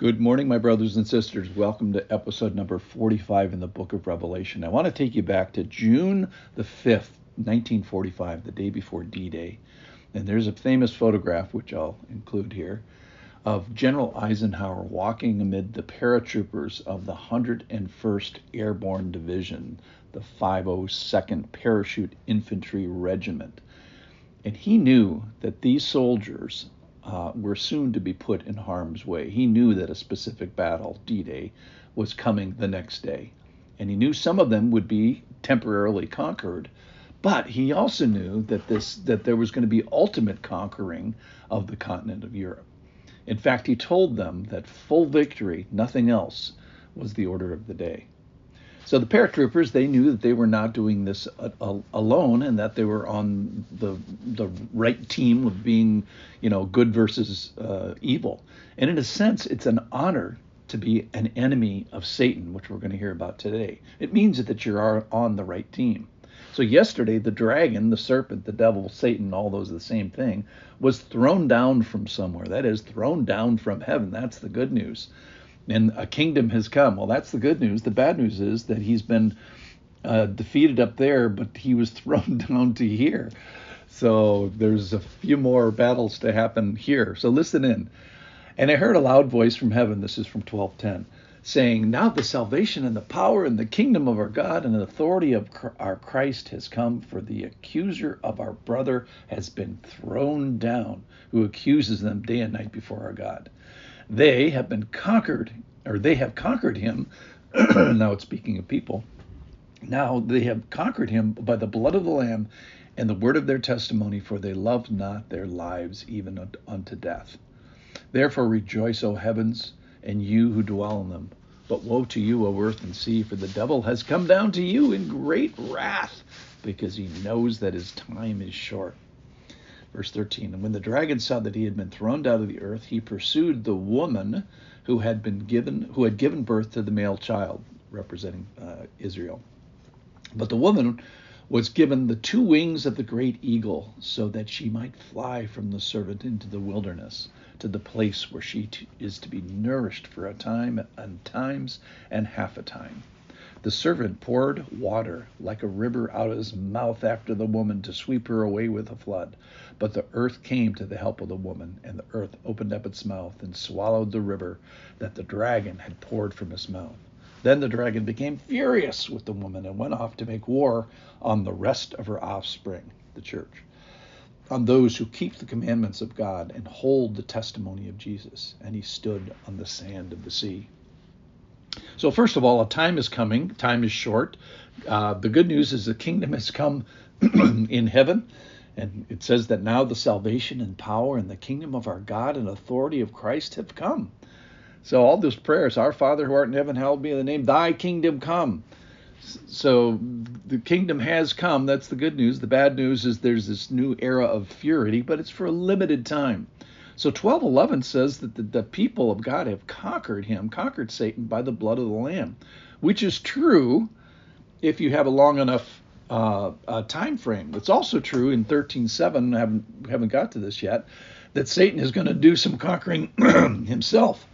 Good morning, my brothers and sisters. Welcome to episode number 45 in the book of Revelation. I want to take you back to June the 5th, 1945, the day before D Day. And there's a famous photograph, which I'll include here, of General Eisenhower walking amid the paratroopers of the 101st Airborne Division, the 502nd Parachute Infantry Regiment. And he knew that these soldiers uh, were soon to be put in harm's way. He knew that a specific battle, D Day, was coming the next day. And he knew some of them would be temporarily conquered, but he also knew that this that there was going to be ultimate conquering of the continent of Europe. In fact, he told them that full victory, nothing else, was the order of the day. So the paratroopers, they knew that they were not doing this alone, and that they were on the the right team of being, you know, good versus uh, evil. And in a sense, it's an honor to be an enemy of Satan, which we're going to hear about today. It means that you're on the right team. So yesterday, the dragon, the serpent, the devil, Satan, all those are the same thing, was thrown down from somewhere. That is, thrown down from heaven. That's the good news and a kingdom has come. Well, that's the good news. The bad news is that he's been uh, defeated up there, but he was thrown down to here. So there's a few more battles to happen here. So listen in. And I heard a loud voice from heaven. This is from 1210 saying, Now the salvation and the power and the kingdom of our God and the authority of our Christ has come, for the accuser of our brother has been thrown down, who accuses them day and night before our God. They have been conquered, or they have conquered him. now it's speaking of people. Now they have conquered him by the blood of the Lamb and the word of their testimony, for they loved not their lives even unto death. Therefore rejoice, O heavens, and you who dwell in them. But woe to you, O earth and sea, for the devil has come down to you in great wrath, because he knows that his time is short. Verse 13 And when the dragon saw that he had been thrown down to the earth, he pursued the woman who had been given who had given birth to the male child, representing uh, Israel. But the woman was given the two wings of the great eagle, so that she might fly from the serpent into the wilderness, to the place where she t- is to be nourished for a time and times and half a time. The servant poured water like a river out of his mouth after the woman to sweep her away with a flood. But the earth came to the help of the woman, and the earth opened up its mouth and swallowed the river that the dragon had poured from his mouth. Then the dragon became furious with the woman and went off to make war on the rest of her offspring, the church, on those who keep the commandments of God and hold the testimony of Jesus. And he stood on the sand of the sea. So, first of all, a time is coming. Time is short. Uh, the good news is the kingdom has come in heaven. And it says that now the salvation and power and the kingdom of our God and authority of Christ have come. So, all those prayers, Our Father who art in heaven, hallowed be in the name, thy kingdom come. So, the kingdom has come. That's the good news. The bad news is there's this new era of fury, but it's for a limited time. So 1211 says that the, the people of God have conquered him, conquered Satan by the blood of the Lamb, which is true if you have a long enough uh, uh, time frame. It's also true in 13:7. Haven't haven't got to this yet. That Satan is going to do some conquering himself.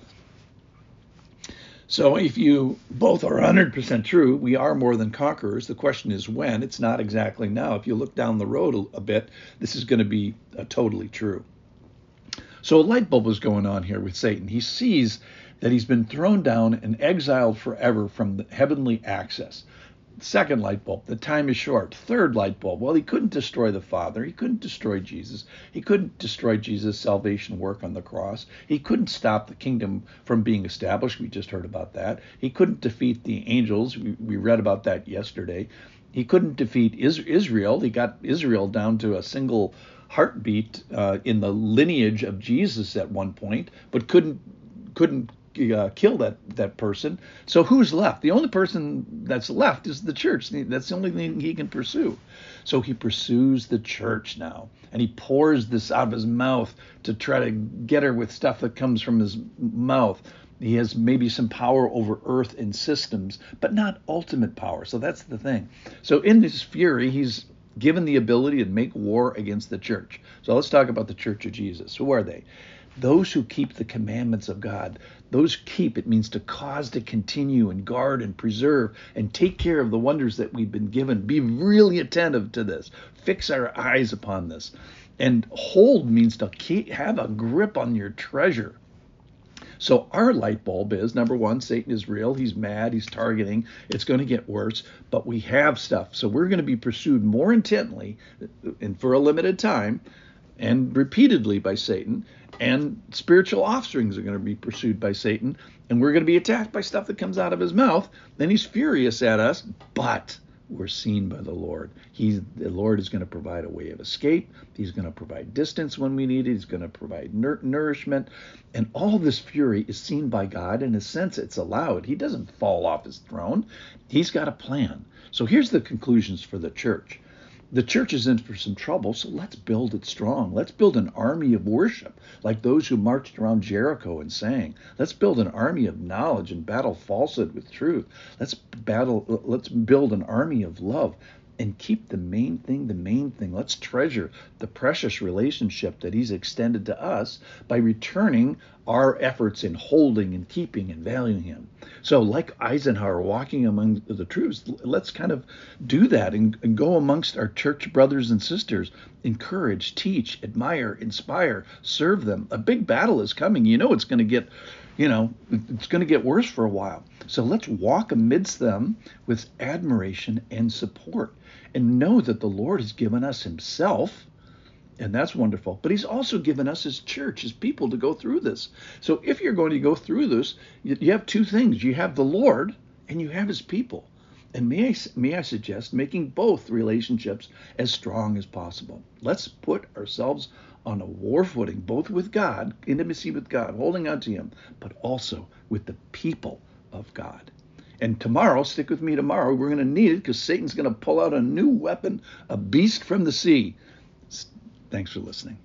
So if you both are 100% true, we are more than conquerors. The question is when. It's not exactly now. If you look down the road a, a bit, this is going to be uh, totally true. So a light bulb is going on here with Satan. He sees that he's been thrown down and exiled forever from the heavenly access. Second light bulb, the time is short. Third light bulb, well, he couldn't destroy the Father. He couldn't destroy Jesus. He couldn't destroy Jesus' salvation work on the cross. He couldn't stop the kingdom from being established. We just heard about that. He couldn't defeat the angels. We, we read about that yesterday. He couldn't defeat Israel. He got Israel down to a single heartbeat uh, in the lineage of Jesus at one point, but couldn't couldn't uh, kill that that person. So who's left? The only person that's left is the church. That's the only thing he can pursue. So he pursues the church now, and he pours this out of his mouth to try to get her with stuff that comes from his mouth. He has maybe some power over earth and systems, but not ultimate power. So that's the thing. So in this fury, he's given the ability to make war against the church. So let's talk about the Church of Jesus. Who are they? those who keep the commandments of God. Those keep, it means to cause to continue and guard and preserve and take care of the wonders that we've been given. Be really attentive to this. Fix our eyes upon this. And hold means to keep, have a grip on your treasure. So our light bulb is number one, Satan is real. He's mad. He's targeting. It's going to get worse, but we have stuff. So we're going to be pursued more intently and for a limited time and repeatedly by Satan. And spiritual offsprings are going to be pursued by Satan. And we're going to be attacked by stuff that comes out of his mouth. Then he's furious at us, but we're seen by the Lord. He, the Lord is going to provide a way of escape. He's going to provide distance when we need it. He's going to provide nur- nourishment, and all this fury is seen by God. In a sense, it's allowed. He doesn't fall off his throne. He's got a plan. So here's the conclusions for the church the church is in for some trouble, so let's build it strong. Let's build an army of worship, like those who marched around Jericho and sang. Let's build an army of knowledge and battle falsehood with truth. Let's battle let's build an army of love and keep the main thing the main thing. Let's treasure the precious relationship that He's extended to us by returning our efforts in holding and keeping and valuing Him. So, like Eisenhower walking among the troops, let's kind of do that and, and go amongst our church brothers and sisters, encourage, teach, admire, inspire, serve them. A big battle is coming. You know, it's going to get you know, it's going to get worse for a while. So let's walk amidst them with admiration and support and know that the Lord has given us Himself, and that's wonderful. But He's also given us His church, His people to go through this. So if you're going to go through this, you have two things you have the Lord and you have His people. And may I, may I suggest making both relationships as strong as possible? Let's put ourselves on a war footing, both with God, intimacy with God, holding on to Him, but also with the people of God. And tomorrow, stick with me tomorrow, we're going to need it because Satan's going to pull out a new weapon, a beast from the sea. Thanks for listening.